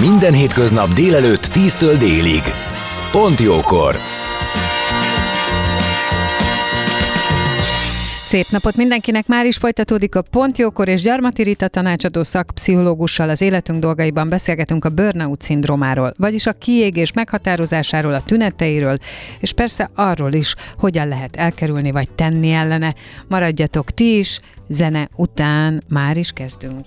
Minden hétköznap délelőtt 10-től délig. Pont jókor! Szép napot mindenkinek! Már is folytatódik a Pont Jókor és Gyarmati Rita tanácsadó szakpszichológussal az életünk dolgaiban beszélgetünk a burnout szindrómáról, vagyis a kiégés meghatározásáról, a tüneteiről, és persze arról is, hogyan lehet elkerülni vagy tenni ellene. Maradjatok ti is, zene után már is kezdünk.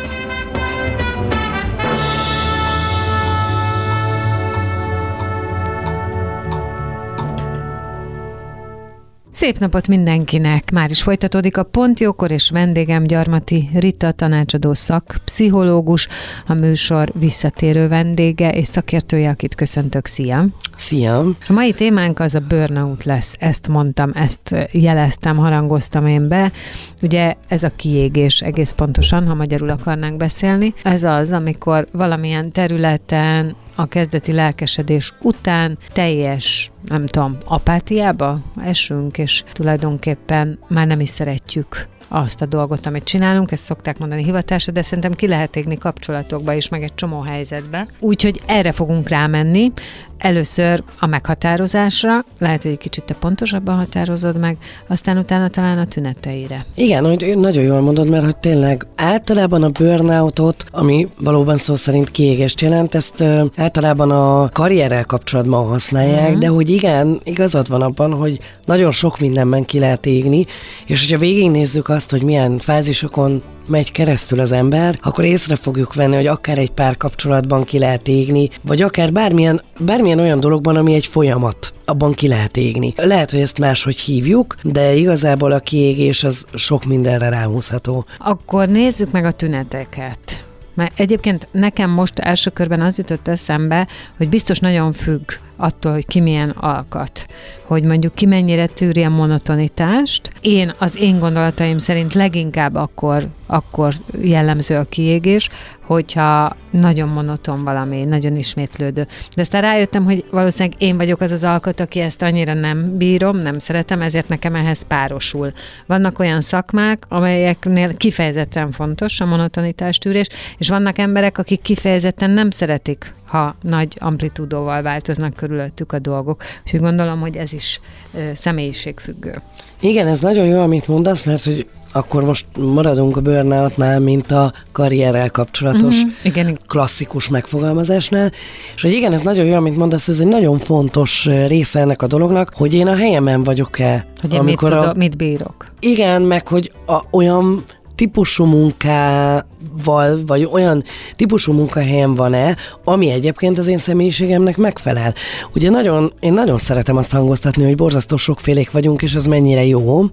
Szép napot mindenkinek! Már is folytatódik a Pont Jókor, és vendégem Gyarmati Rita, tanácsadó szak, pszichológus, a műsor visszatérő vendége és szakértője, akit köszöntök. Szia! Szia! A mai témánk az a burnout lesz, ezt mondtam, ezt jeleztem, harangoztam én be. Ugye ez a kiégés egész pontosan, ha magyarul akarnánk beszélni. Ez az, amikor valamilyen területen a kezdeti lelkesedés után teljes, nem tudom, apátiába esünk, és tulajdonképpen már nem is szeretjük azt a dolgot, amit csinálunk, ezt szokták mondani hivatásra, de szerintem ki lehet égni kapcsolatokba is, meg egy csomó helyzetbe. Úgyhogy erre fogunk rámenni. Először a meghatározásra, lehet, hogy egy kicsit te pontosabban határozod meg, aztán utána talán a tüneteire. Igen, hogy nagyon jól mondod, mert hogy tényleg általában a burnoutot, ami valóban szó szerint kiégést jelent, ezt ö, általában a karrierrel kapcsolatban használják, mm-hmm. de hogy igen, igazad van abban, hogy nagyon sok mindenben ki lehet égni, és hogyha végignézzük azt, hogy milyen fázisokon megy keresztül az ember, akkor észre fogjuk venni, hogy akár egy pár kapcsolatban ki lehet égni, vagy akár bármilyen, bármilyen olyan dologban, ami egy folyamat abban ki lehet égni. Lehet, hogy ezt máshogy hívjuk, de igazából a kiégés az sok mindenre ráhúzható. Akkor nézzük meg a tüneteket. Mert egyébként nekem most első körben az jutott eszembe, hogy biztos nagyon függ attól, hogy ki milyen alkat. Hogy mondjuk ki mennyire tűri a monotonitást. Én, az én gondolataim szerint leginkább akkor, akkor jellemző a kiégés, hogyha nagyon monoton valami, nagyon ismétlődő. De aztán rájöttem, hogy valószínűleg én vagyok az az alkot, aki ezt annyira nem bírom, nem szeretem, ezért nekem ehhez párosul. Vannak olyan szakmák, amelyeknél kifejezetten fontos a monotonitás tűrés, és vannak emberek, akik kifejezetten nem szeretik, ha nagy amplitúdóval változnak körülöttük a dolgok. Úgyhogy gondolom, hogy ez is személyiségfüggő. Igen, ez nagyon jó, amit mondasz, mert hogy akkor most maradunk a burnoutnál, mint a karrierrel kapcsolatos uh-huh. igen. klasszikus megfogalmazásnál. És hogy igen, ez nagyon jó, amit mondasz, ez egy nagyon fontos része ennek a dolognak, hogy én a helyemen vagyok-e. Hogy én amikor mit, tudok, a... mit bírok. Igen, meg hogy a, olyan típusú munkával, vagy olyan típusú munkahelyen van-e, ami egyébként az én személyiségemnek megfelel. Ugye nagyon, én nagyon szeretem azt hangoztatni, hogy borzasztó sokfélék vagyunk, és ez mennyire jó.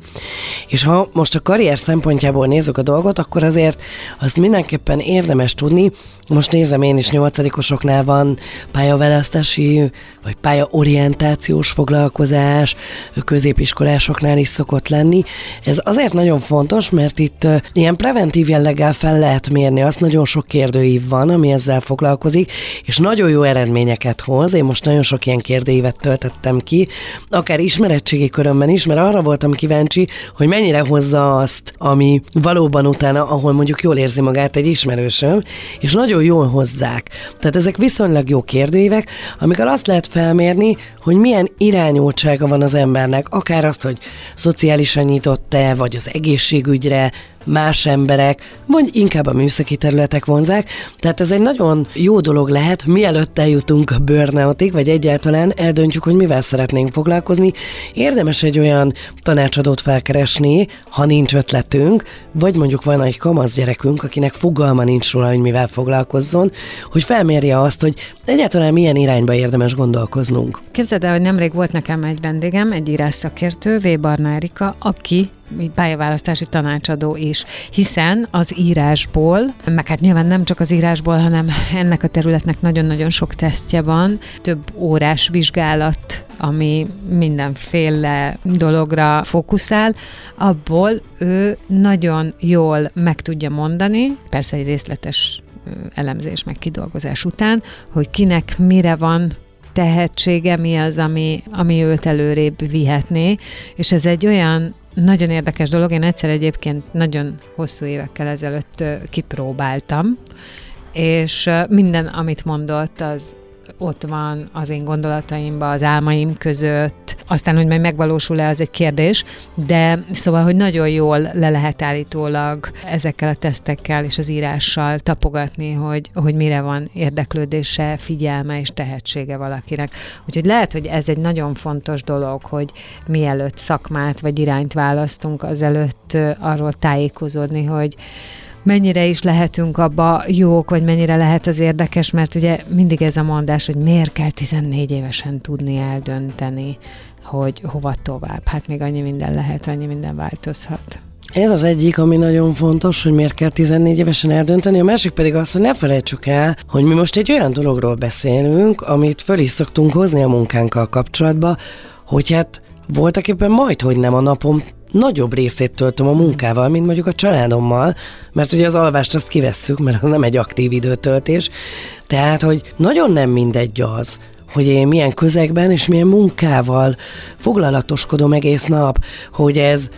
És ha most a karrier szempontjából nézzük a dolgot, akkor azért azt mindenképpen érdemes tudni, most nézem, én is nyolcadikosoknál van pályaválasztási, vagy pályaorientációs foglalkozás, középiskolásoknál is szokott lenni. Ez azért nagyon fontos, mert itt ilyen preventív jelleggel fel lehet mérni, azt nagyon sok kérdőív van, ami ezzel foglalkozik, és nagyon jó eredményeket hoz. Én most nagyon sok ilyen kérdőívet töltöttem ki, akár ismerettségi körömben is, mert arra voltam kíváncsi, hogy mennyire hozza azt, ami valóban utána, ahol mondjuk jól érzi magát egy ismerősöm, és nagyon jól hozzák. Tehát ezek viszonylag jó kérdőívek, amikor azt lehet felmérni, hogy milyen irányultsága van az embernek, akár azt, hogy szociálisan nyitott-e, vagy az egészségügyre, más emberek, vagy inkább a műszaki területek vonzák. Tehát ez egy nagyon jó dolog lehet, mielőtt eljutunk a burnoutig, vagy egyáltalán eldöntjük, hogy mivel szeretnénk foglalkozni. Érdemes egy olyan tanácsadót felkeresni, ha nincs ötletünk, vagy mondjuk van egy kamasz gyerekünk, akinek fogalma nincs róla, hogy mivel foglalkozzon, hogy felmérje azt, hogy egyáltalán milyen irányba érdemes gondolkoznunk. Képzeld el, hogy nemrég volt nekem egy vendégem, egy írás szakértő, V. Barna Erika, aki pályaválasztási tanácsadó is, hiszen az írásból, meg hát nyilván nem csak az írásból, hanem ennek a területnek nagyon-nagyon sok tesztje van, több órás vizsgálat ami mindenféle dologra fókuszál, abból ő nagyon jól meg tudja mondani, persze egy részletes elemzés meg kidolgozás után, hogy kinek mire van tehetsége, mi az, ami, ami őt előrébb vihetné, és ez egy olyan nagyon érdekes dolog, én egyszer egyébként nagyon hosszú évekkel ezelőtt kipróbáltam, és minden, amit mondott, az ott van az én gondolataimban, az álmaim között. Aztán, hogy majd megvalósul-e, az egy kérdés, de szóval, hogy nagyon jól le lehet állítólag ezekkel a tesztekkel és az írással tapogatni, hogy, hogy mire van érdeklődése, figyelme és tehetsége valakinek. Úgyhogy lehet, hogy ez egy nagyon fontos dolog, hogy mielőtt szakmát vagy irányt választunk, azelőtt arról tájékozódni, hogy mennyire is lehetünk abba jók, vagy mennyire lehet az érdekes, mert ugye mindig ez a mondás, hogy miért kell 14 évesen tudni eldönteni, hogy hova tovább. Hát még annyi minden lehet, annyi minden változhat. Ez az egyik, ami nagyon fontos, hogy miért kell 14 évesen eldönteni, a másik pedig az, hogy ne felejtsük el, hogy mi most egy olyan dologról beszélünk, amit föl is szoktunk hozni a munkánkkal kapcsolatba, hogy hát voltak éppen majd, hogy nem a napom nagyobb részét töltöm a munkával, mint mondjuk a családommal, mert ugye az alvást azt kivesszük, mert az nem egy aktív időtöltés. Tehát, hogy nagyon nem mindegy az, hogy én milyen közegben és milyen munkával foglalatoskodom egész nap, hogy ez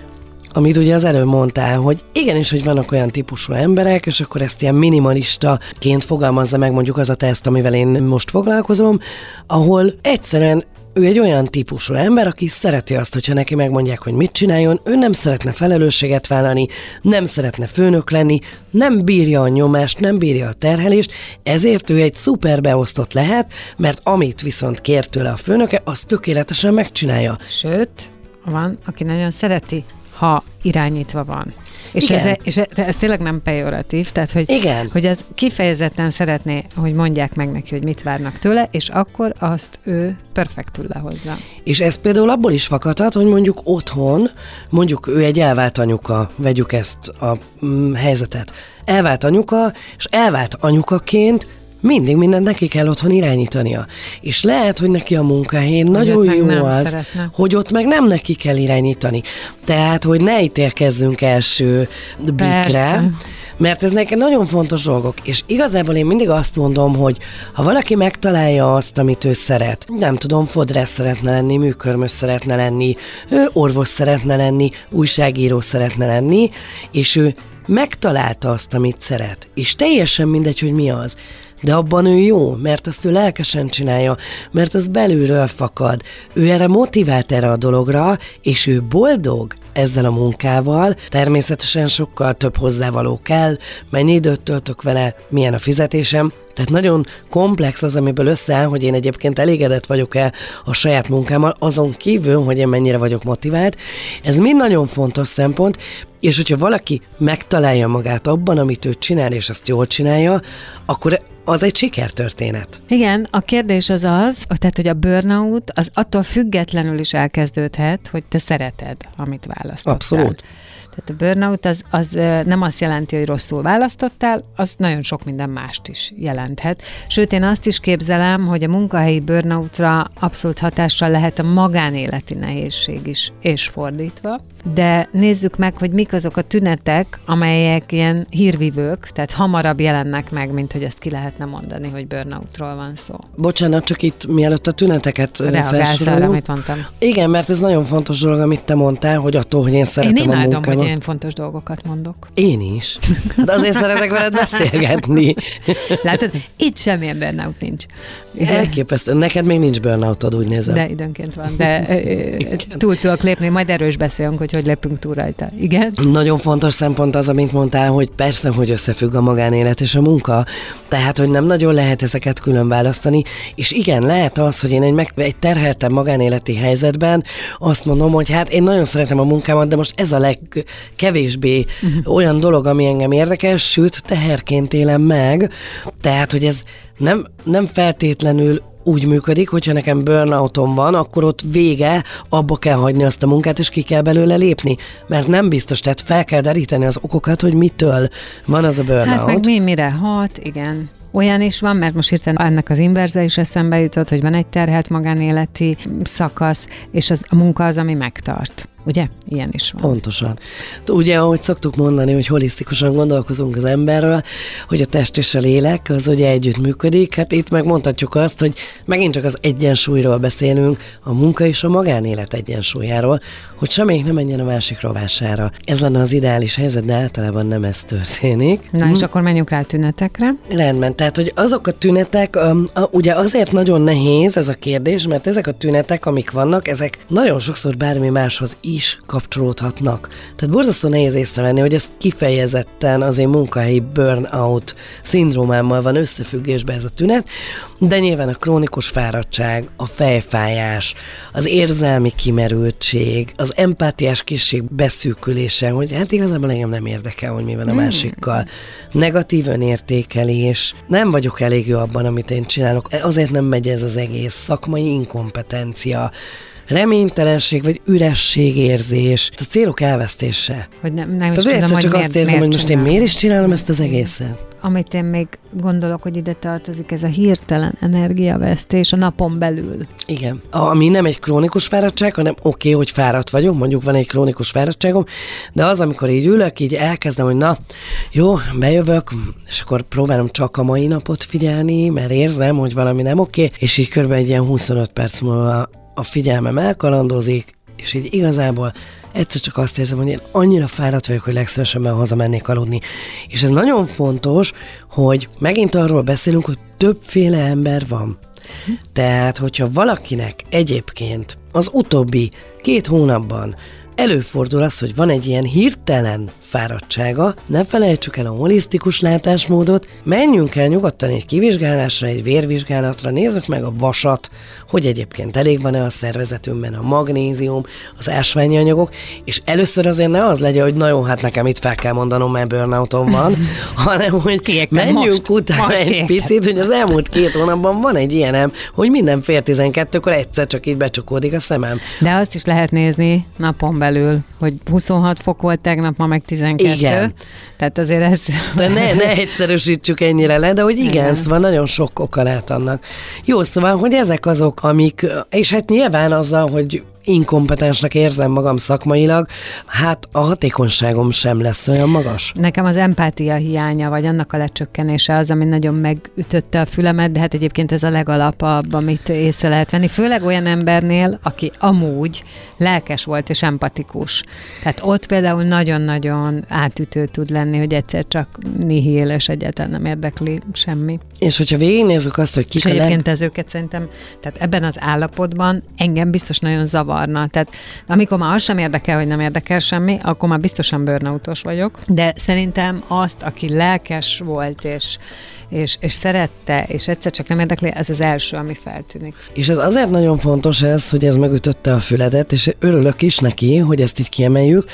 amit ugye az előbb mondtál, hogy igenis, hogy vannak olyan típusú emberek, és akkor ezt ilyen minimalistaként fogalmazza meg mondjuk az a teszt, amivel én most foglalkozom, ahol egyszerűen ő egy olyan típusú ember, aki szereti azt, hogyha neki megmondják, hogy mit csináljon, ő nem szeretne felelősséget vállalni, nem szeretne főnök lenni, nem bírja a nyomást, nem bírja a terhelést, ezért ő egy szuper beosztott lehet, mert amit viszont kér tőle a főnöke, az tökéletesen megcsinálja. Sőt, van, aki nagyon szereti, ha irányítva van. És Igen. ez, és ez tényleg nem pejoratív, tehát hogy, Igen. hogy az kifejezetten szeretné, hogy mondják meg neki, hogy mit várnak tőle, és akkor azt ő perfektül lehozza. És ez például abból is fakadhat, hogy mondjuk otthon, mondjuk ő egy elvált anyuka, vegyük ezt a mm, helyzetet, elvált anyuka, és elvált anyukaként mindig mindent neki kell otthon irányítania. És lehet, hogy neki a munkahelyén hogy nagyon jó az, szeretne. hogy ott meg nem neki kell irányítani. Tehát, hogy ne ítélkezzünk első blikre, mert ez neked nagyon fontos dolgok. És igazából én mindig azt mondom, hogy ha valaki megtalálja azt, amit ő szeret, nem tudom, fodrász szeretne lenni, műkörmös szeretne lenni, ő orvos szeretne lenni, újságíró szeretne lenni, és ő megtalálta azt, amit szeret, és teljesen mindegy, hogy mi az, de abban ő jó, mert azt ő lelkesen csinálja, mert az belülről fakad. Ő erre motivált erre a dologra, és ő boldog ezzel a munkával. Természetesen sokkal több hozzávaló kell, mennyi időt töltök vele, milyen a fizetésem, tehát nagyon komplex az, amiből összeáll, hogy én egyébként elégedett vagyok-e a saját munkámmal, azon kívül, hogy én mennyire vagyok motivált. Ez mind nagyon fontos szempont, és hogyha valaki megtalálja magát abban, amit ő csinál, és azt jól csinálja, akkor az egy sikertörténet. Igen, a kérdés az az, tehát, hogy a burnout az attól függetlenül is elkezdődhet, hogy te szereted, amit választottál. Abszolút. Tehát a burnout az, az nem azt jelenti, hogy rosszul választottál, az nagyon sok minden mást is jelenthet. Sőt, én azt is képzelem, hogy a munkahelyi burnoutra abszolút hatással lehet a magánéleti nehézség is, és fordítva. De nézzük meg, hogy mik azok a tünetek, amelyek ilyen hírvivők, tehát hamarabb jelennek meg, mint hogy ezt ki lehetne mondani, hogy burnoutról van szó. Bocsánat, csak itt mielőtt a tüneteket Reagálsz arra, amit mondtam. Igen, mert ez nagyon fontos dolog, amit te mondtál, hogy attól, hogy én Én szeretem a imádom, munkámat. hogy én fontos dolgokat mondok. Én is. De azért szeretek veled beszélgetni. Látod, itt semmilyen burnout nincs. Elképesztő. Neked még nincs burnoutod, úgy nézem. De időnként van, de túl tudok lépni, majd erről is beszélünk, hogy hogy lépünk túl rajta. Igen? Nagyon fontos szempont az, amit mondtál, hogy persze, hogy összefügg a magánélet és a munka, tehát, hogy nem nagyon lehet ezeket külön választani, és igen, lehet az, hogy én egy, meg, egy terheltem magánéleti helyzetben azt mondom, hogy hát én nagyon szeretem a munkámat, de most ez a legkevésbé uh-huh. olyan dolog, ami engem érdekel, sőt, teherként élem meg, tehát, hogy ez nem, nem feltétlenül úgy működik, hogyha nekem burnoutom van, akkor ott vége, abba kell hagyni azt a munkát, és ki kell belőle lépni. Mert nem biztos, tehát fel kell deríteni az okokat, hogy mitől van az a burnout. Hát meg mi mire hat, igen. Olyan is van, mert most hirtelen ennek az inverze is eszembe jutott, hogy van egy terhelt magánéleti szakasz, és az, a munka az, ami megtart. Ugye? Ilyen is van. Pontosan. Ugye, ahogy szoktuk mondani, hogy holisztikusan gondolkozunk az emberről, hogy a test és a lélek az ugye együtt működik, hát itt megmondhatjuk azt, hogy megint csak az egyensúlyról beszélünk, a munka és a magánélet egyensúlyáról, hogy semmelyik nem menjen a másik rovására. Ez lenne az ideális helyzet, de általában nem ez történik. Na és akkor menjünk rá a tünetekre. Rendben, tehát hogy azok a tünetek, ugye azért nagyon nehéz ez a kérdés, mert ezek a tünetek, amik vannak, ezek nagyon sokszor bármi máshoz is kapcsolódhatnak. Tehát borzasztó nehéz észrevenni, hogy ez kifejezetten az én munkahelyi burnout szindrómámmal van összefüggésben ez a tünet, de nyilván a krónikus fáradtság, a fejfájás, az érzelmi kimerültség, az empátiás készség beszűkülése, hogy hát igazából engem nem érdekel, hogy mi van a másikkal. Negatív önértékelés, nem vagyok elég jó abban, amit én csinálok, azért nem megy ez az egész szakmai inkompetencia, reménytelenség vagy ürességérzés, a célok elvesztése. Hogy nem, nem is Tehát tudom, hogy csak miért, azt érzem, miért hogy most én miért is csinálom ezt az egészet. Amit én még gondolok, hogy ide tartozik, ez a hirtelen energiavesztés a napon belül. Igen. Ami nem egy krónikus fáradtság, hanem oké, okay, hogy fáradt vagyok, mondjuk van egy krónikus fáradtságom, de az, amikor így ülök, így elkezdem, hogy na, jó, bejövök, és akkor próbálom csak a mai napot figyelni, mert érzem, hogy valami nem oké, okay, és így körülbelül egy ilyen 25 perc múlva a figyelmem elkalandozik, és így igazából egyszer csak azt érzem, hogy én annyira fáradt vagyok, hogy legszívesebben hazamennék aludni. És ez nagyon fontos, hogy megint arról beszélünk, hogy többféle ember van. Tehát, hogyha valakinek egyébként az utóbbi két hónapban előfordul az, hogy van egy ilyen hirtelen fáradtsága, ne felejtsük el a holisztikus látásmódot, menjünk el nyugodtan egy kivizsgálásra, egy vérvizsgálatra, nézzük meg a vasat, hogy egyébként elég van-e a szervezetünkben a magnézium, az ásványi anyagok, és először azért ne az legyen, hogy na jó, hát nekem itt fel kell mondanom, mert burnoutom van, hanem hogy Kiégtem menjünk most, utána most egy kiégtem. picit, hogy az elmúlt két hónapban van egy ilyenem, hogy minden fél tizenkettőkor egyszer csak így becsukódik a szemem. De azt is lehet nézni napon belül, hogy 26 fok volt tegnap, ma meg 12. Igen. Tehát azért ez... De ne, ne egyszerűsítsük ennyire le, de hogy igen, Igen. szóval nagyon sok oka lehet annak. Jó, szóval, hogy ezek azok, amik, és hát nyilván azzal, hogy inkompetensnek érzem magam szakmailag, hát a hatékonyságom sem lesz olyan magas. Nekem az empátia hiánya, vagy annak a lecsökkenése az, ami nagyon megütötte a fülemet, de hát egyébként ez a legalapabb, amit észre lehet venni. Főleg olyan embernél, aki amúgy lelkes volt és empatikus. Tehát ott például nagyon-nagyon átütő tud lenni, hogy egyszer csak nihil, és egyáltalán nem érdekli semmi. És hogyha végignézzük azt, hogy És kik a leg... ez őket szerintem, tehát ebben az állapotban engem biztos nagyon zavarna. Tehát amikor már az sem érdekel, hogy nem érdekel semmi, akkor már biztosan burnoutos vagyok. De szerintem azt, aki lelkes volt, és, és, és szerette, és egyszer csak nem érdekli, ez az első, ami feltűnik. És ez azért nagyon fontos ez, hogy ez megütötte a füledet, és örülök is neki, hogy ezt így kiemeljük,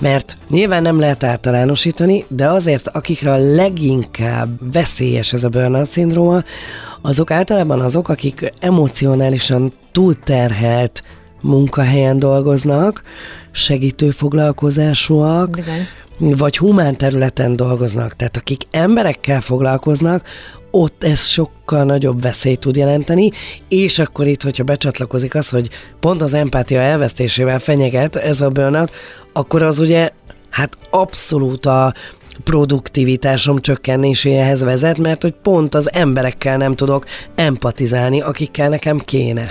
mert nyilván nem lehet általánosítani, de azért akikre a leginkább veszélyes ez a burnout szindróma, azok általában azok, akik emocionálisan túlterhelt munkahelyen dolgoznak, segítő foglalkozásúak, Bizony. vagy humán területen dolgoznak, tehát akik emberekkel foglalkoznak, ott ez sokkal nagyobb veszélyt tud jelenteni, és akkor itt, hogyha becsatlakozik az, hogy pont az empátia elvesztésével fenyeget ez a burnout, akkor az ugye hát abszolút a, produktivitásom csökkenéséhez vezet, mert hogy pont az emberekkel nem tudok empatizálni, akikkel nekem kéne.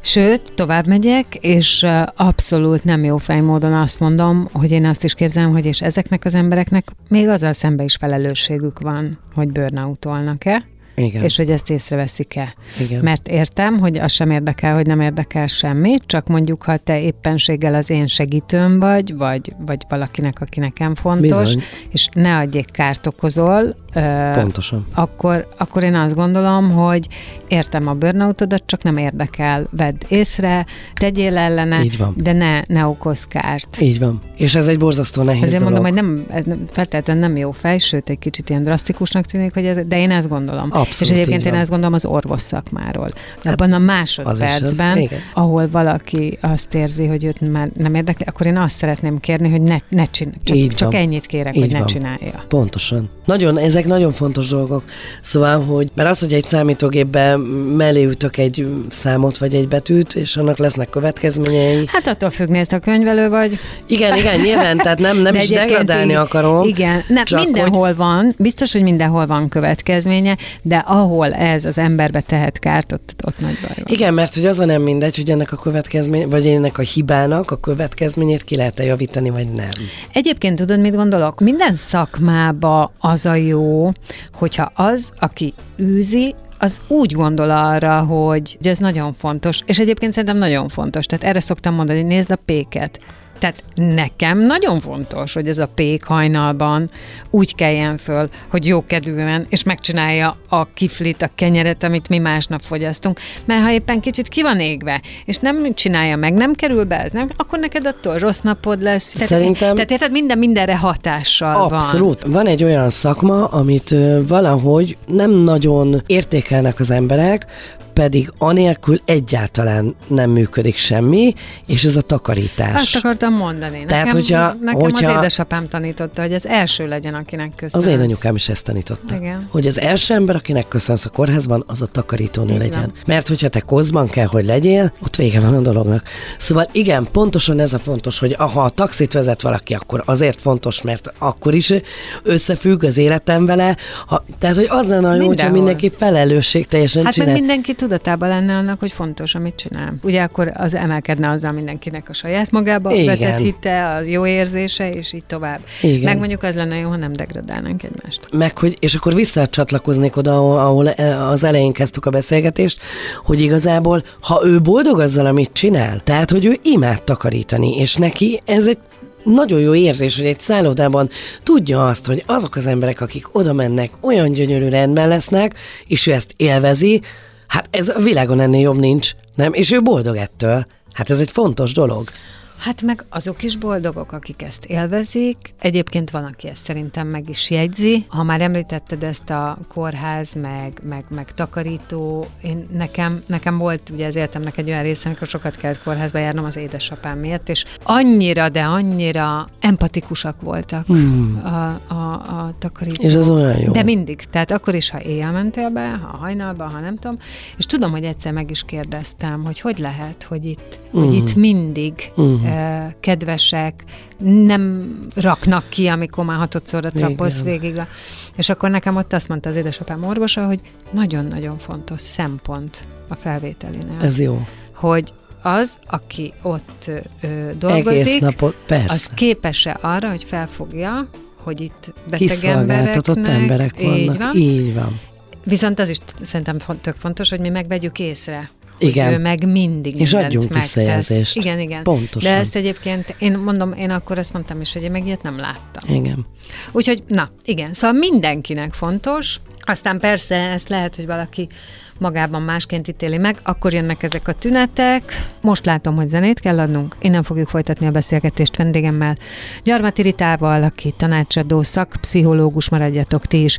Sőt, tovább megyek, és abszolút nem jó fejmódon azt mondom, hogy én azt is képzelem, hogy és ezeknek az embereknek még azzal szembe is felelősségük van, hogy burnoutolnak-e, Igen. és hogy ezt észreveszik-e. Igen. Mert értem, hogy az sem érdekel, hogy nem érdekel semmit, csak mondjuk, ha te éppenséggel az én segítőm vagy, vagy, vagy valakinek, aki nekem fontos, Bizony. és ne adjék kárt okozol, Pontosan. akkor, akkor én azt gondolom, hogy értem a burnoutodat, csak nem érdekel, vedd észre, tegyél ellene, Így van. de ne, ne okoz kárt. Így van. És ez egy borzasztó nehéz Ezért dolog. mondom, hogy nem, ez feltétlenül nem jó fej, sőt, egy kicsit ilyen drasztikusnak tűnik, hogy ez, de én ezt gondolom. Abszolút és egyébként én van. ezt gondolom az orvos szakmáról. Abban a másodpercben, igen. ahol valaki azt érzi, hogy őt már nem érdekli, akkor én azt szeretném kérni, hogy ne, ne csinálja. Csak, Így csak van. ennyit kérek, Így hogy ne van. csinálja. Pontosan. Nagyon, ezek nagyon fontos dolgok. Szóval, hogy mert az, hogy egy számítógépbe mellé ütök egy számot vagy egy betűt, és annak lesznek következményei. Hát attól függ, nézd, a könyvelő vagy. Igen, igen, nyilván, tehát nem, nem De is degradálni így- akarom. Igen, nem, mindenhol hogy- van, biztos, hogy mindenhol van következménye, de ahol ez az emberbe tehet kárt, ott, ott nagy baj van. Igen, mert hogy az a nem mindegy, hogy ennek a következmény, vagy ennek a hibának a következményét ki lehet-e javítani, vagy nem. Egyébként tudod, mit gondolok? Minden szakmába az a jó, hogyha az, aki űzi, az úgy gondol arra, hogy hogy ez nagyon fontos, és egyébként szerintem nagyon fontos. Tehát erre szoktam mondani, hogy nézd a péket. Tehát nekem nagyon fontos, hogy ez a pék hajnalban úgy keljen föl, hogy jó kedvűen, és megcsinálja a kiflit, a kenyeret, amit mi másnap fogyasztunk. Mert ha éppen kicsit ki van égve, és nem csinálja meg, nem kerül be, ez nem, akkor neked attól rossz napod lesz. Tehát, Szerintem- Tehát érted, minden mindenre hatással van. Abszolút. Van egy olyan szakma, amit valahogy nem nagyon értékelnek az emberek, pedig anélkül egyáltalán nem működik semmi, és ez a takarítás. Azt akartam mondani. Nekem, Tehát, hogyha- nekem hogyha- az édesapám tanította, hogy az első legyen, akinek köszönsz. Az én anyukám is ezt tanította. Igen. Hogy az első ember, akinek köszönsz a kórházban, az a takarítónő Így legyen. van. Mert hogyha te kozban kell, hogy legyél, ott vége van a dolognak. Szóval igen, pontosan ez a fontos, hogy ha a taxit vezet valaki, akkor azért fontos, mert akkor is összefügg az életem vele. Ha, tehát, hogy az lenne a jó, hogyha mindenki felelősség teljesen Hát csinál. mindenki tudatában lenne annak, hogy fontos, amit csinál. Ugye akkor az emelkedne azzal mindenkinek a saját magába Igen. vetett hite, a jó érzése, és így tovább. Igen. Meg mondjuk az lenne jó, ha nem degradálnánk egymást. meg hogy, és akkor visszacsatlakoznék oda, ahol, ahol e- az elején kezdtük a beszélgetést, hogy igazából, ha ő boldog azzal, amit csinál, tehát, hogy ő imád takarítani, és neki ez egy nagyon jó érzés, hogy egy szállodában tudja azt, hogy azok az emberek, akik oda mennek, olyan gyönyörű rendben lesznek, és ő ezt élvezi, hát ez a világon ennél jobb nincs, nem? És ő boldog ettől. Hát ez egy fontos dolog. Hát meg azok is boldogok, akik ezt élvezik. Egyébként van, aki ezt szerintem meg is jegyzi. Ha már említetted ezt a kórház, meg, meg, meg takarító, én, nekem, nekem volt ugye az életemnek egy olyan része, amikor sokat kellett kórházba járnom az édesapám miatt, és annyira, de annyira empatikusak voltak hmm. a, a, a takarítók. És ez olyan jó. De mindig. Tehát akkor is, ha éjjel mentél be, ha hajnalban, ha nem tudom. És tudom, hogy egyszer meg is kérdeztem, hogy hogy lehet, hogy itt, mm. hogy itt mindig mm. Kedvesek, nem raknak ki, amikor már hatodszorra trapolsz végig. A, és akkor nekem ott azt mondta az édesapám orvosa, hogy nagyon-nagyon fontos szempont a felvételinél. Ez jó. Hogy az, aki ott ö, Egész dolgozik, napot, persze. az képes-e arra, hogy felfogja, hogy itt beteg embereknek, emberek vannak. Így van. Így van. Viszont az is szerintem tök fontos, hogy mi megvegyük észre. Igen. Hogy ő meg mindig És adjunk megtesz. visszajelzést. Igen, igen. Pontosan. De ezt egyébként, én mondom, én akkor ezt mondtam is, hogy én meg ilyet nem láttam. Igen. Úgyhogy, na, igen, szóval mindenkinek fontos. Aztán persze ezt lehet, hogy valaki magában másként ítéli meg, akkor jönnek ezek a tünetek. Most látom, hogy zenét kell adnunk. Innen fogjuk folytatni a beszélgetést vendégemmel. Gyarmati Ritával, aki tanácsadó szakpszichológus, maradjatok ti is.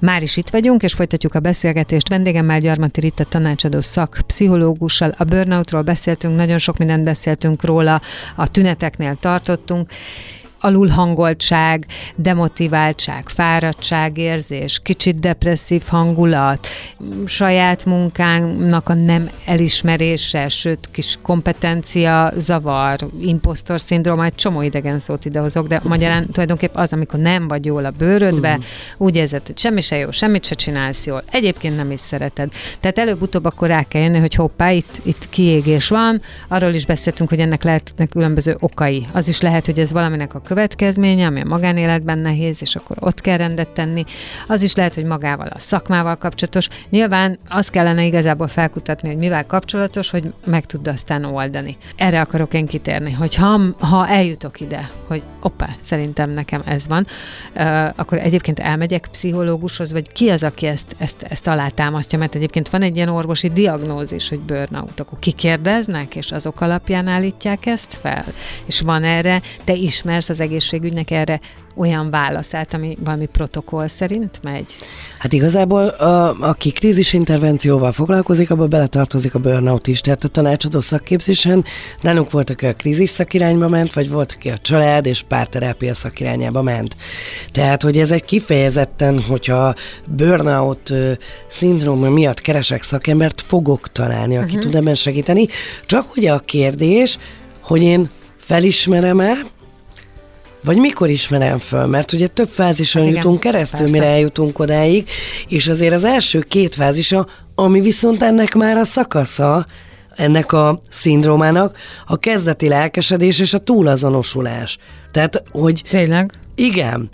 Már is itt vagyunk, és folytatjuk a beszélgetést. Vendégemmel Gyarmati Rita tanácsadó szakpszichológussal. A burnoutról beszéltünk, nagyon sok mindent beszéltünk róla, a tüneteknél tartottunk, alulhangoltság, demotiváltság, fáradtságérzés, kicsit depresszív hangulat, saját munkának a nem elismerése, sőt, kis kompetencia zavar, impostor szindróma, egy csomó idegen szót idehozok, de magyarán tulajdonképp az, amikor nem vagy jól a bőrödbe, uh-huh. úgy érzed, hogy semmi se jó, semmit se csinálsz jól, egyébként nem is szereted. Tehát előbb-utóbb akkor rá kell jönni, hogy hoppá, itt, itt kiégés van, arról is beszéltünk, hogy ennek lehetnek különböző okai. Az is lehet, hogy ez valaminek a következménye, ami a magánéletben nehéz, és akkor ott kell rendet tenni. Az is lehet, hogy magával a szakmával kapcsolatos. Nyilván azt kellene igazából felkutatni, hogy mivel kapcsolatos, hogy meg tud aztán oldani. Erre akarok én kitérni, hogy ha, ha eljutok ide, hogy opa, szerintem nekem ez van, akkor egyébként elmegyek pszichológushoz, vagy ki az, aki ezt, ezt, ezt alátámasztja, mert egyébként van egy ilyen orvosi diagnózis, hogy burnout, akkor kikérdeznek, és azok alapján állítják ezt fel, és van erre, te ismersz az az egészségügynek erre olyan válaszát, ami valami protokoll szerint megy? Hát igazából a, aki krízisintervencióval foglalkozik, abba beletartozik a burnout is. Tehát a tanácsadó szakképzésen nálunk volt, aki a krízis szakirányba ment, vagy volt, aki a család és párterápia szakirányába ment. Tehát, hogy ez egy kifejezetten, hogyha burnout szindróma miatt keresek szakembert, fogok találni, aki uh-huh. tud ebben segíteni. Csak ugye a kérdés, hogy én felismerem-e, vagy mikor ismerem föl, mert ugye több fázison hát jutunk keresztül, persze. mire eljutunk odáig, és azért az első két fázisa, ami viszont ennek már a szakasza, ennek a szindrómának a kezdeti lelkesedés és a túlazonosulás. Tehát, hogy... Tényleg? Igen.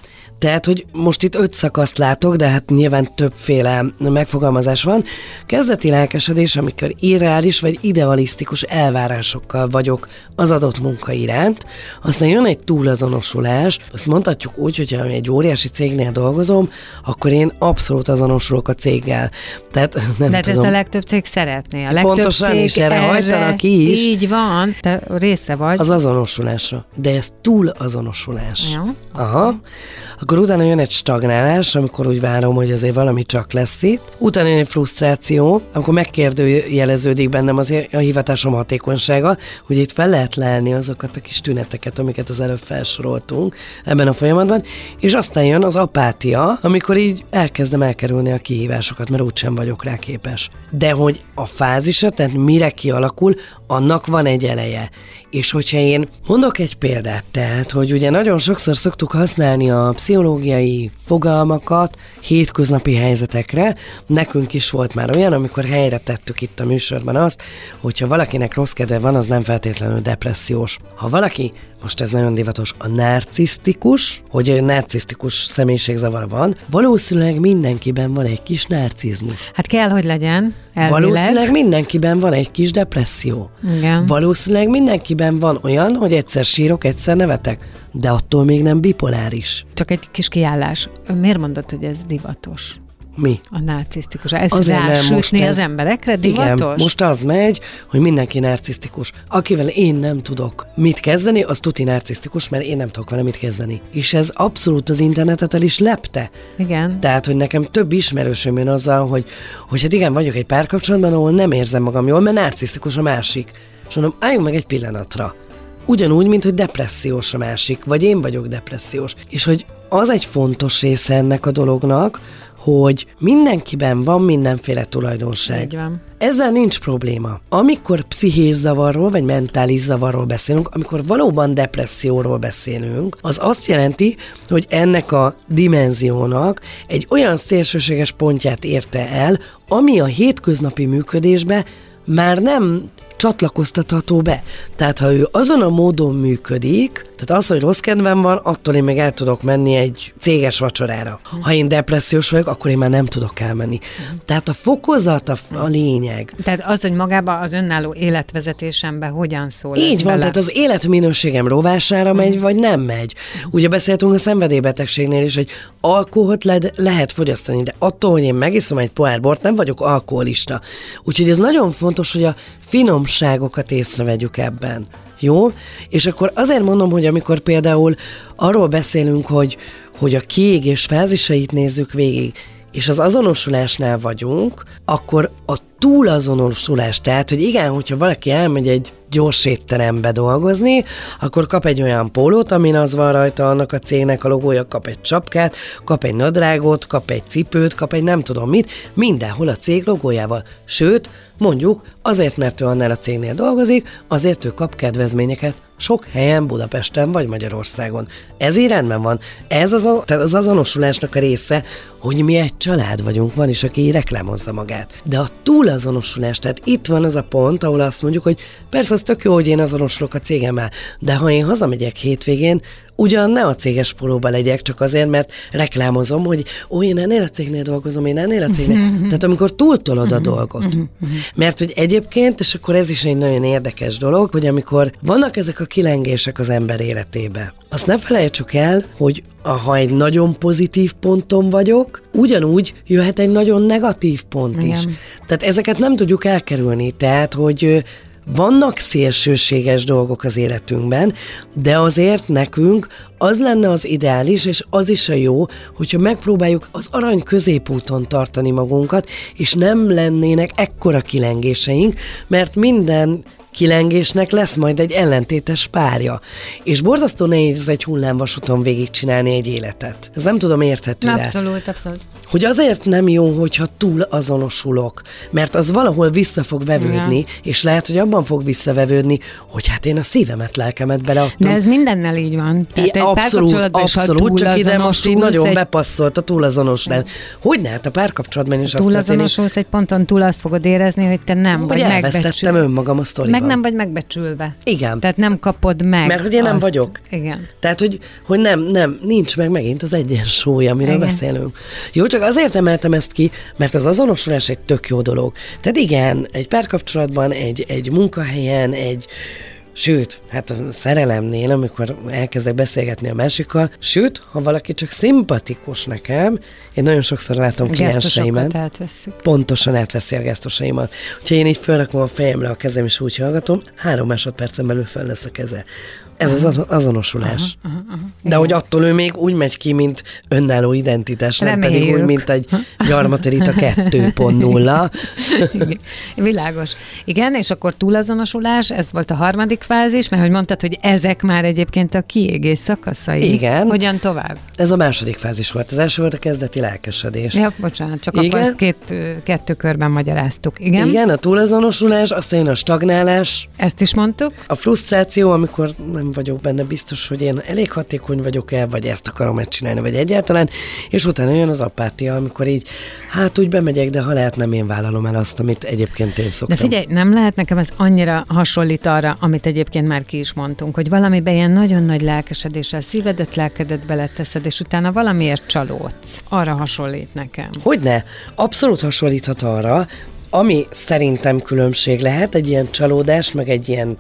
Tehát, hogy most itt öt szakaszt látok, de hát nyilván többféle megfogalmazás van. Kezdeti lelkesedés, amikor irreális vagy idealisztikus elvárásokkal vagyok az adott munka iránt. Aztán jön egy túlazonosulás, azt mondhatjuk úgy, hogy ha egy óriási cégnél dolgozom, akkor én abszolút azonosulok a céggel. Tehát nem de tudom. ezt a legtöbb cég szeretné. A legtöbb Pontosan cég is erre, erre hajtanak ki is. Így van, te része vagy. Az azonosulásra. De ez túlazonosulás. Ja. Aha. Akkor utána jön egy stagnálás, amikor úgy várom, hogy azért valami csak lesz itt. Utána jön egy frusztráció, amikor megkérdőjeleződik bennem az a hivatásom hatékonysága, hogy itt fel lehet lelni azokat a kis tüneteket, amiket az előbb felsoroltunk ebben a folyamatban, és aztán jön az apátia, amikor így elkezdem elkerülni a kihívásokat, mert úgysem vagyok rá képes. De hogy a fázisa, tehát mire kialakul, annak van egy eleje. És hogyha én mondok egy példát, tehát, hogy ugye nagyon sokszor szoktuk használni a pszichológiai fogalmakat hétköznapi helyzetekre, nekünk is volt már olyan, amikor helyre tettük itt a műsorban azt, hogyha valakinek rossz kedve van, az nem feltétlenül depressziós. Ha valaki, most ez nagyon divatos, a narcisztikus, hogy narcisztikus személyiségzavar van, valószínűleg mindenkiben van egy kis narcizmus. Hát kell, hogy legyen. Elvileg. Valószínűleg mindenkiben van egy kis depresszió. Igen. Valószínűleg mindenkiben van olyan, hogy egyszer sírok, egyszer nevetek, de attól még nem bipoláris. Csak egy kis kiállás. Miért mondod, hogy ez divatos? Mi? A narcisztikus. Ez rásütni ez... az emberekre divatos? Igen, most az megy, hogy mindenki narcisztikus. Akivel én nem tudok mit kezdeni, az tuti narcisztikus, mert én nem tudok vele mit kezdeni. És ez abszolút az internetet el is lepte. Igen. Tehát, hogy nekem több ismerősöm jön azzal, hogy, hogy hát igen, vagyok egy párkapcsolatban, ahol nem érzem magam jól, mert narcisztikus a másik. És mondom, álljunk meg egy pillanatra. Ugyanúgy, mint hogy depressziós a másik, vagy én vagyok depressziós. És hogy az egy fontos része ennek a dolognak, hogy mindenkiben van mindenféle tulajdonság. Így van. Ezzel nincs probléma. Amikor pszichés zavarról vagy mentális zavarról beszélünk, amikor valóban depresszióról beszélünk, az azt jelenti, hogy ennek a dimenziónak egy olyan szélsőséges pontját érte el, ami a hétköznapi működésbe már nem csatlakoztatható be. Tehát ha ő azon a módon működik, tehát az, hogy rossz kedvem van, attól én meg el tudok menni egy céges vacsorára. Ha én depressziós vagyok, akkor én már nem tudok elmenni. Tehát a fokozat a, a lényeg. Tehát az, hogy magába az önálló életvezetésemben hogyan szól Így van, vele. tehát az életminőségem rovására megy, vagy nem megy. Ugye beszéltünk a szenvedélybetegségnél is, hogy alkoholt le- lehet fogyasztani, de attól, hogy én megiszom egy pohár bort, nem vagyok alkoholista. Úgyhogy ez nagyon fontos, hogy a finomságokat észrevegyük ebben. Jó? És akkor azért mondom, hogy amikor például arról beszélünk, hogy, hogy a kiégés fázisait nézzük végig, és az azonosulásnál vagyunk, akkor a túlazonosulás, tehát, hogy igen, hogyha valaki elmegy egy gyors étterembe dolgozni, akkor kap egy olyan pólót, amin az van rajta annak a cégnek a logója, kap egy csapkát, kap egy nadrágot, kap egy cipőt, kap egy nem tudom mit, mindenhol a cég logójával. Sőt, mondjuk azért, mert ő annál a cégnél dolgozik, azért ő kap kedvezményeket sok helyen Budapesten vagy Magyarországon. Ez így rendben van. Ez az, a, tehát az azonosulásnak a része, hogy mi egy család vagyunk, van is, aki reklámozza magát. De a túlazonosulás, tehát itt van az a pont, ahol azt mondjuk, hogy persze az tök jó, hogy én azonosulok a cégemmel, de ha én hazamegyek hétvégén, ugyan ne a céges polóba legyek, csak azért, mert reklámozom, hogy ó, én ennél a cégnél dolgozom, én ennél a cégnél. Tehát amikor túltolod a dolgot. Mert hogy egyébként, és akkor ez is egy nagyon érdekes dolog, hogy amikor vannak ezek a kilengések az ember életébe, azt ne felejtsük el, hogy ha egy nagyon pozitív ponton vagyok, ugyanúgy jöhet egy nagyon negatív pont Igen. is. Tehát ezeket nem tudjuk elkerülni. Tehát, hogy vannak szélsőséges dolgok az életünkben, de azért nekünk az lenne az ideális, és az is a jó, hogyha megpróbáljuk az arany középúton tartani magunkat, és nem lennének ekkora kilengéseink, mert minden kilengésnek lesz majd egy ellentétes párja. És borzasztó nehéz egy hullámvasúton végigcsinálni egy életet. Ez nem tudom érthető Abszolút, abszolút. hogy azért nem jó, hogyha túl azonosulok, mert az valahol vissza fog vevődni, Igen. és lehet, hogy abban fog visszavevődni, hogy hát én a szívemet, lelkemet beleadtam. De ez mindennel így van. Tehát É, abszolút, abszolút, csak ide most így nagyon egy- bepasszolt a túlazonosnál. Hogy ne? Hát a párkapcsolatban is azt történik, túlazonosulsz egy ponton túl azt fogod érezni, hogy te nem hogy vagy elvesztettem megbecsülve. önmagam a sztoriban. Meg nem vagy megbecsülve. Igen. Tehát nem kapod meg. Mert hogy én nem azt. vagyok. Igen. Tehát, hogy, hogy nem, nem, nincs meg megint az egyensúly, amiről Igen. beszélünk. Jó, csak azért emeltem ezt ki, mert az azonosulás egy tök jó dolog. Tehát igen, egy párkapcsolatban, egy, egy munkahelyen, egy Sőt, hát a szerelemnél, amikor elkezdek beszélgetni a másikkal, sőt, ha valaki csak szimpatikus nekem, én nagyon sokszor látom átveszik. pontosan átveszi a gesztusaimat. Úgyhogy én így felrakom a fejemre a kezem, és úgy hallgatom, három másodpercen belül fel lesz a keze. Ez az azo- azonosulás. De hogy attól ő még úgy megy ki, mint önálló identitás, nem pedig úgy, mint egy gyarmaterita 2.0. Igen. Világos. Igen, és akkor túlazonosulás, ez volt a harmadik fázis, mert hogy mondtad, hogy ezek már egyébként a kiégés szakaszai. Igen. Hogyan tovább? Ez a második fázis volt. Az első volt a kezdeti lelkesedés. Ja, bocsánat, csak Igen. akkor ezt két, kettő körben magyaráztuk. Igen? Igen, a túlazonosulás, aztán jön a stagnálás, Ezt is mondtuk? a frusztráció, amikor nem vagyok benne biztos, hogy én elég hatékony vagyok-e, vagy ezt akarom megcsinálni, vagy egyáltalán, és utána jön az apátia, amikor így, hát úgy bemegyek, de ha lehet, nem én vállalom el azt, amit egyébként én De szoktam. figyelj, nem lehet nekem ez annyira hasonlít arra, amit egyébként már ki is mondtunk, hogy valamiben ilyen nagyon nagy lelkesedéssel szívedet, lelkedet beleteszed, és utána valamiért csalódsz. Arra hasonlít nekem. Hogyne? Abszolút hasonlíthat arra, ami szerintem különbség lehet egy ilyen csalódás, meg egy ilyen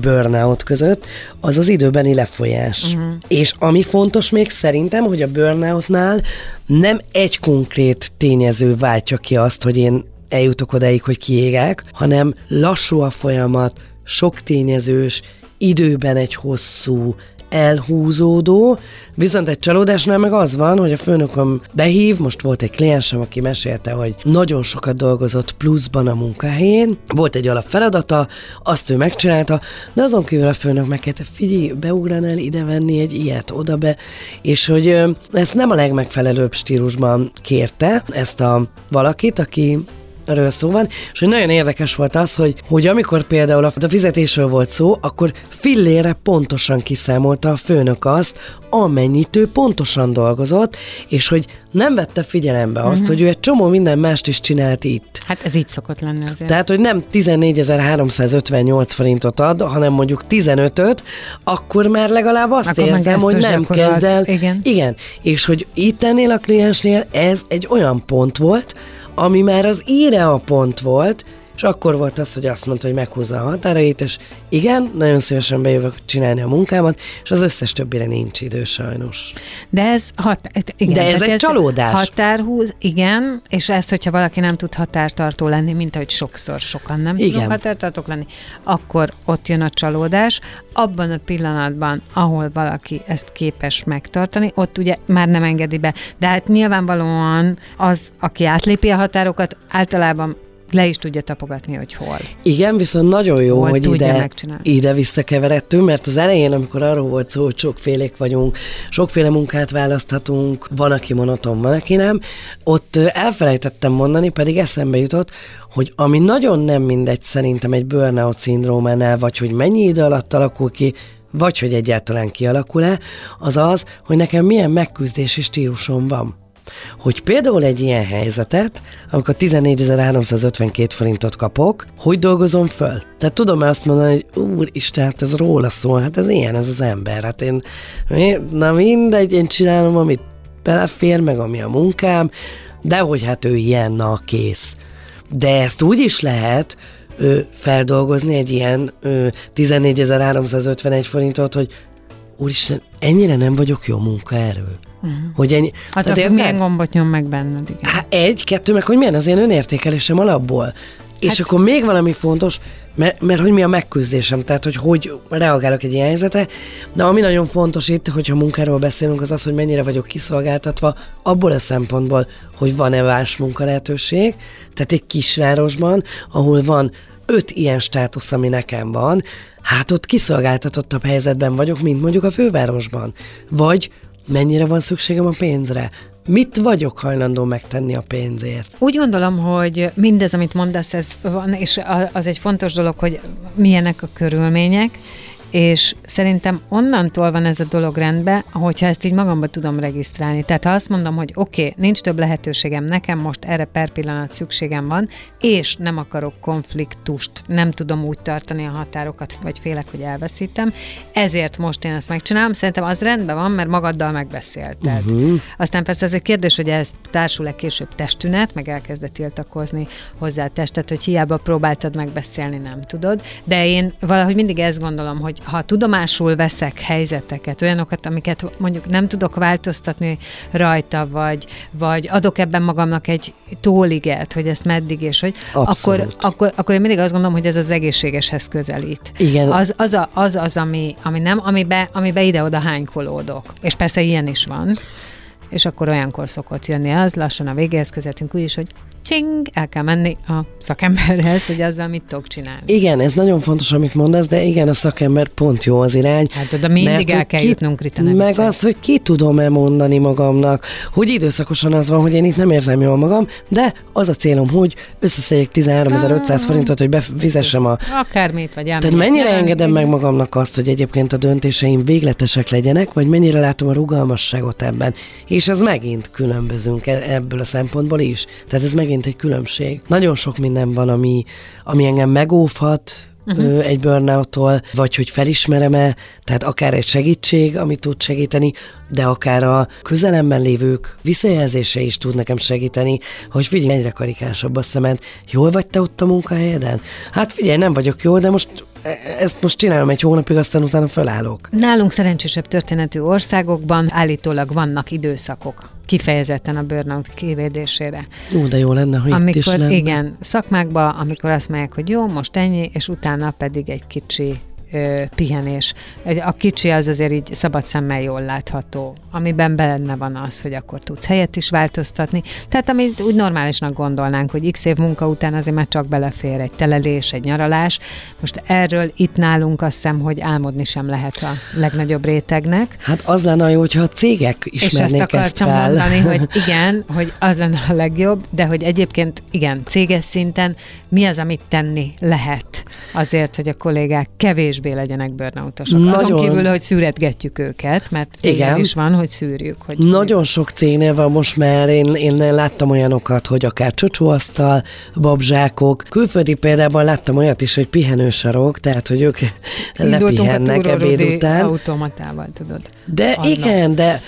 burnout között, az az időbeni lefolyás. Uh-huh. És ami fontos még szerintem, hogy a burnoutnál nem egy konkrét tényező váltja ki azt, hogy én eljutok odáig, hogy kiégek, hanem lassú a folyamat, sok tényezős, időben egy hosszú, elhúzódó, viszont egy csalódásnál meg az van, hogy a főnököm behív, most volt egy kliensem, aki mesélte, hogy nagyon sokat dolgozott pluszban a munkahelyén, volt egy alapfeladata, azt ő megcsinálta, de azon kívül a főnök megkérte, figyelj, beugranál ide venni egy ilyet, oda be, és hogy ezt nem a legmegfelelőbb stílusban kérte, ezt a valakit, aki erről szó van, és hogy nagyon érdekes volt az, hogy, hogy amikor például a fizetésről volt szó, akkor fillére pontosan kiszámolta a főnök azt, amennyit ő pontosan dolgozott, és hogy nem vette figyelembe azt, Mhm. hogy ő egy csomó minden mást is csinált itt. Hát ez így szokott lenni azért. Tehát, hogy nem 14.358 forintot ad, hanem mondjuk 15-öt, akkor már legalább azt Akkor érzem, hogy nem gyakorolt. kezd el. Igen. Igen. És hogy itt ennél a kliensnél ez egy olyan pont volt, ami már az íre a pont volt, és akkor volt az, hogy azt mondta, hogy meghúzza a határait, és igen, nagyon szívesen bejövök csinálni a munkámat, és az összes többire nincs idő sajnos. De ez, hat, igen, De ez egy csalódás. Határhúz, igen, és ezt, hogyha valaki nem tud határtartó lenni, mint ahogy sokszor sokan nem Igen. tudnak határtartók lenni, akkor ott jön a csalódás. Abban a pillanatban, ahol valaki ezt képes megtartani, ott ugye már nem engedi be. De hát nyilvánvalóan az, aki átlépi a határokat, általában le is tudja tapogatni, hogy hol. Igen, viszont nagyon jó, Hol hogy ide, ide visszakeveredtünk, mert az elején, amikor arról volt szó, hogy sokfélék vagyunk, sokféle munkát választhatunk, van, aki monoton, van, aki nem, ott elfelejtettem mondani, pedig eszembe jutott, hogy ami nagyon nem mindegy szerintem egy burnout szindrómánál, vagy hogy mennyi idő alatt alakul ki, vagy hogy egyáltalán kialakul-e, az az, hogy nekem milyen megküzdési stílusom van. Hogy például egy ilyen helyzetet, amikor 14.352 forintot kapok, hogy dolgozom föl? Tehát tudom-e azt mondani, hogy úristen, hát ez róla szól, hát ez ilyen, ez az ember. Hát én, na mindegy, én csinálom, amit belefér, meg ami a munkám, de hogy hát ő ilyen, na kész. De ezt úgy is lehet ö, feldolgozni egy ilyen ö, 14.351 forintot, hogy úristen, ennyire nem vagyok jó munkaerő. Uh-huh. Hogy ennyi, Hát akkor milyen gombot nyom meg benned, igen. Hát egy, kettő, meg hogy milyen az én önértékelésem alapból. És Hát- akkor még valami fontos, mert, mert hogy mi a megküzdésem, tehát hogy hogy reagálok egy ilyen helyzetre, de ami nagyon fontos itt, hogyha munkáról beszélünk, az az, hogy mennyire vagyok kiszolgáltatva abból a szempontból, hogy van-e más munkalehetőség, tehát egy kisvárosban, ahol van öt ilyen státusz, ami nekem van, hát ott kiszolgáltatottabb helyzetben vagyok, mint mondjuk a fővárosban. Vagy mennyire van szükségem a pénzre? Mit vagyok hajlandó megtenni a pénzért? Úgy gondolom, hogy mindez, amit mondasz, ez van, és az egy fontos dolog, hogy milyenek a körülmények, és szerintem onnantól van ez a dolog rendben, hogyha ezt így magamba tudom regisztrálni. Tehát ha azt mondom, hogy oké, okay, nincs több lehetőségem, nekem most erre per pillanat szükségem van, és nem akarok konfliktust, nem tudom úgy tartani a határokat, vagy félek, hogy elveszítem, ezért most én ezt megcsinálom. Szerintem az rendben van, mert magaddal megbeszélted. Uh-huh. Aztán persze ez egy kérdés, hogy ez társul-e később testünet, meg elkezdett tiltakozni hozzá a testet, hogy hiába próbáltad megbeszélni, nem tudod. De én valahogy mindig ezt gondolom, hogy ha tudomásul veszek helyzeteket, olyanokat, amiket mondjuk nem tudok változtatni rajta, vagy, vagy adok ebben magamnak egy tóliget, hogy ezt meddig, és hogy Abszolút. akkor, akkor, akkor én mindig azt gondolom, hogy ez az egészségeshez közelít. Igen. Az az, a, az, az ami, ami nem, amibe, amibe ide-oda hánykolódok. És persze ilyen is van. És akkor olyankor szokott jönni az, lassan a végéhez közeltünk úgy is, hogy csing, el kell menni a szakemberhez, hogy azzal mit tudok csinálni. Igen, ez nagyon fontos, amit mondasz, de igen, a szakember pont jó az irány. Hát oda mindig Mert, el kell ki- jutnunk, Rita, Meg viccelj. az, hogy ki tudom-e mondani magamnak, hogy időszakosan az van, hogy én itt nem érzem jól magam, de az a célom, hogy összeszedjek 13.500 forintot, hogy befizessem a Akármit, vagy Tehát elmegyek mennyire engedem meg magamnak azt, hogy egyébként a döntéseim végletesek legyenek, vagy mennyire látom a rugalmasságot ebben. És ez megint különbözünk e- ebből a szempontból is. Tehát ez megint egy különbség. Nagyon sok minden van, ami, ami engem megóvhat, uh-huh. egy burnouttól, vagy hogy felismerem-e, tehát akár egy segítség, ami tud segíteni, de akár a közelemben lévők visszajelzése is tud nekem segíteni, hogy figyelj, egyre karikásabb a szemed, jól vagy te ott a munkahelyeden? Hát figyelj, nem vagyok jó, de most e- ezt most csinálom egy hónapig, aztán utána felállok. Nálunk szerencsésebb történetű országokban állítólag vannak időszakok kifejezetten a burnout kivédésére. Ú, de jó lenne, ha itt is amikor, lenne. igen, szakmákba, amikor azt mondják, hogy jó, most ennyi, és utána pedig egy kicsi ö, pihenés. A kicsi az azért így szabad szemmel jól látható, amiben benne van az, hogy akkor tudsz helyet is változtatni. Tehát amit úgy normálisnak gondolnánk, hogy x év munka után azért már csak belefér egy telelés, egy nyaralás. Most erről itt nálunk azt hiszem, hogy álmodni sem lehet a legnagyobb rétegnek. Hát az lenne jó, hogyha a cégek ezt ismernék ezt, akartam fel. mondani, hogy igen, hogy az lenne a legjobb, de hogy egyébként igen, céges szinten mi az, amit tenni lehet. azért, hogy a kollégák kevésbé legyenek burnoutosok. Nagyon. Azon kívül, hogy szűretgetjük őket, mert Igen. Is van, hogy szűrjük. Hogy Nagyon sok cégnél van most már, én, én láttam olyanokat, hogy akár csocsóasztal, babzsákok. Külföldi példában láttam olyat is, hogy pihenősarok, tehát hogy ők lepihennek ebéd után. automatával, tudod. De Anna. igen, de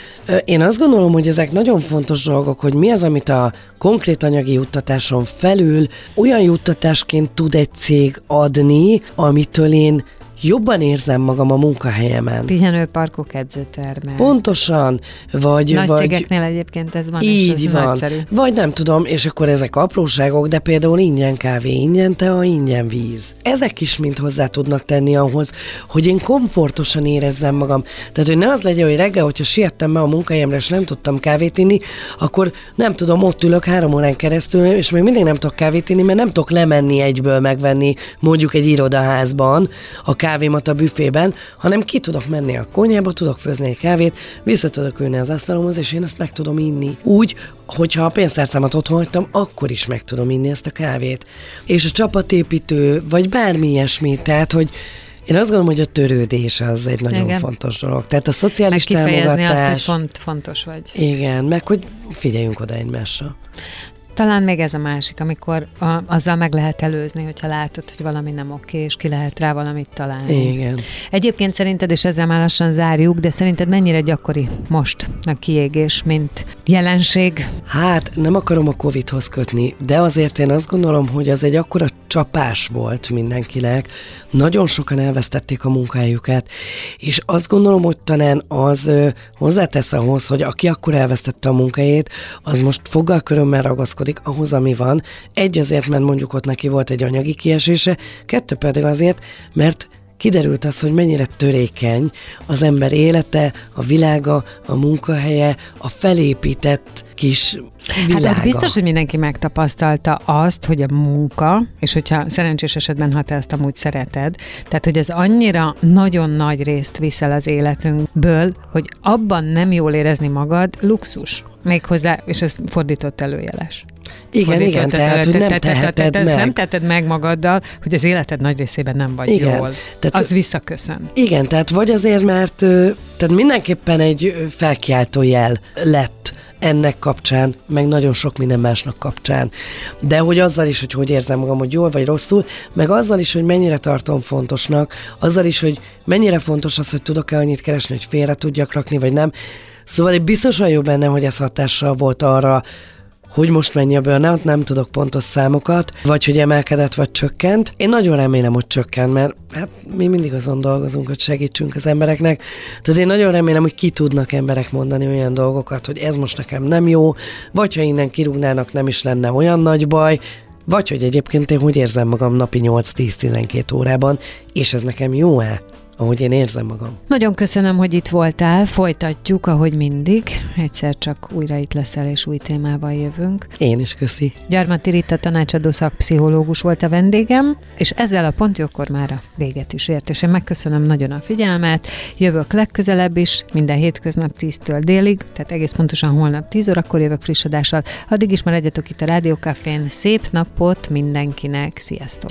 én azt gondolom, hogy ezek nagyon fontos dolgok, hogy mi az, amit a konkrét anyagi juttatáson felül olyan juttatásként tud egy cég adni, amitől én jobban érzem magam a munkahelyemen. Pihenőparkok, edzőtermek. Pontosan, vagy... Nagy vagy cégeknél egyébként ez van, így ez van. nagyszerű. Vagy nem tudom, és akkor ezek apróságok, de például ingyen kávé, ingyen tea, ingyen víz. Ezek is mind hozzá tudnak tenni ahhoz, hogy én komfortosan érezzem magam. Tehát, hogy ne az legyen, hogy reggel, hogyha siettem be a munkahelyemre, és nem tudtam kávét inni, akkor nem tudom, ott ülök három órán keresztül, és még mindig nem tudok kávét inni, mert nem tudok lemenni egyből megvenni mondjuk egy irodaházban a kávémat a büfében, hanem ki tudok menni a konyhába, tudok főzni egy kávét, vissza tudok ülni az asztalomhoz, és én ezt meg tudom inni. Úgy, hogyha a pénztárcámat otthon hagytam, akkor is meg tudom inni ezt a kávét. És a csapatépítő, vagy bármi ilyesmi, tehát, hogy én azt gondolom, hogy a törődés az egy nagyon Igen. fontos dolog. Tehát a Meg szociális kifejezni azt, hogy támogatás. font, fontos vagy. Igen, meg hogy figyeljünk oda egymásra. Talán még ez a másik, amikor a, azzal meg lehet előzni, hogyha látod, hogy valami nem oké, és ki lehet rá valamit találni. Igen. Egyébként szerinted, és ezzel már lassan zárjuk, de szerinted mennyire gyakori most a kiégés, mint jelenség? Hát nem akarom a Covid-hoz kötni, de azért én azt gondolom, hogy az egy akkora csapás volt mindenkinek. Nagyon sokan elvesztették a munkahelyüket, és azt gondolom, hogy talán az hozzátesz ahhoz, hogy aki akkor elvesztette a munkahelyét, az most foggal körömmel ragaszkodik ahhoz, ami van. Egy azért, mert mondjuk ott neki volt egy anyagi kiesése, kettő pedig azért, mert kiderült az, hogy mennyire törékeny az ember élete, a világa, a munkahelye, a felépített kis világa. Hát ott biztos, hogy mindenki megtapasztalta azt, hogy a munka, és hogyha szerencsés esetben, ha te ezt amúgy szereted, tehát hogy ez annyira nagyon nagy részt viszel az életünkből, hogy abban nem jól érezni magad, luxus. Méghozzá, és ez fordított előjeles. Igen, igen, tehát, hogy nem teheted meg. nem teheted meg magaddal, hogy az életed nagy részében nem vagy Igen. jól. Tehát- az visszaköszön. Igen, tehát vagy azért, mert tehát mindenképpen egy felkiáltó jel lett ennek kapcsán, meg nagyon sok minden másnak kapcsán. De hogy azzal is, hogy hogy érzem magam, hogy jól vagy rosszul, meg azzal is, hogy mennyire tartom fontosnak, azzal is, hogy mennyire fontos az, hogy tudok-e annyit keresni, hogy félre tudjak rakni, vagy nem. Szóval én biztos vagyok benne, hogy ez hatással volt arra, hogy most mennyi a burnout, nem tudok pontos számokat, vagy hogy emelkedett, vagy csökkent. Én nagyon remélem, hogy csökkent, mert hát mi mindig azon dolgozunk, hogy segítsünk az embereknek. Tehát én nagyon remélem, hogy ki tudnak emberek mondani olyan dolgokat, hogy ez most nekem nem jó, vagy ha innen kirúgnának, nem is lenne olyan nagy baj, vagy hogy egyébként én hogy érzem magam napi 8-10-12 órában, és ez nekem jó-e, ahogy én érzem magam. Nagyon köszönöm, hogy itt voltál, folytatjuk, ahogy mindig. Egyszer csak újra itt leszel, és új témával jövünk. Én is köszi. Gyarmati Rita tanácsadó szakpszichológus volt a vendégem, és ezzel a pontjókor már a véget is ért, és én megköszönöm nagyon a figyelmet. Jövök legközelebb is, minden hétköznap 10-től délig, tehát egész pontosan holnap 10 órakor jövök friss adással. Addig is maradjatok itt a Rádiókafén. Szép napot mindenkinek, sziasztok!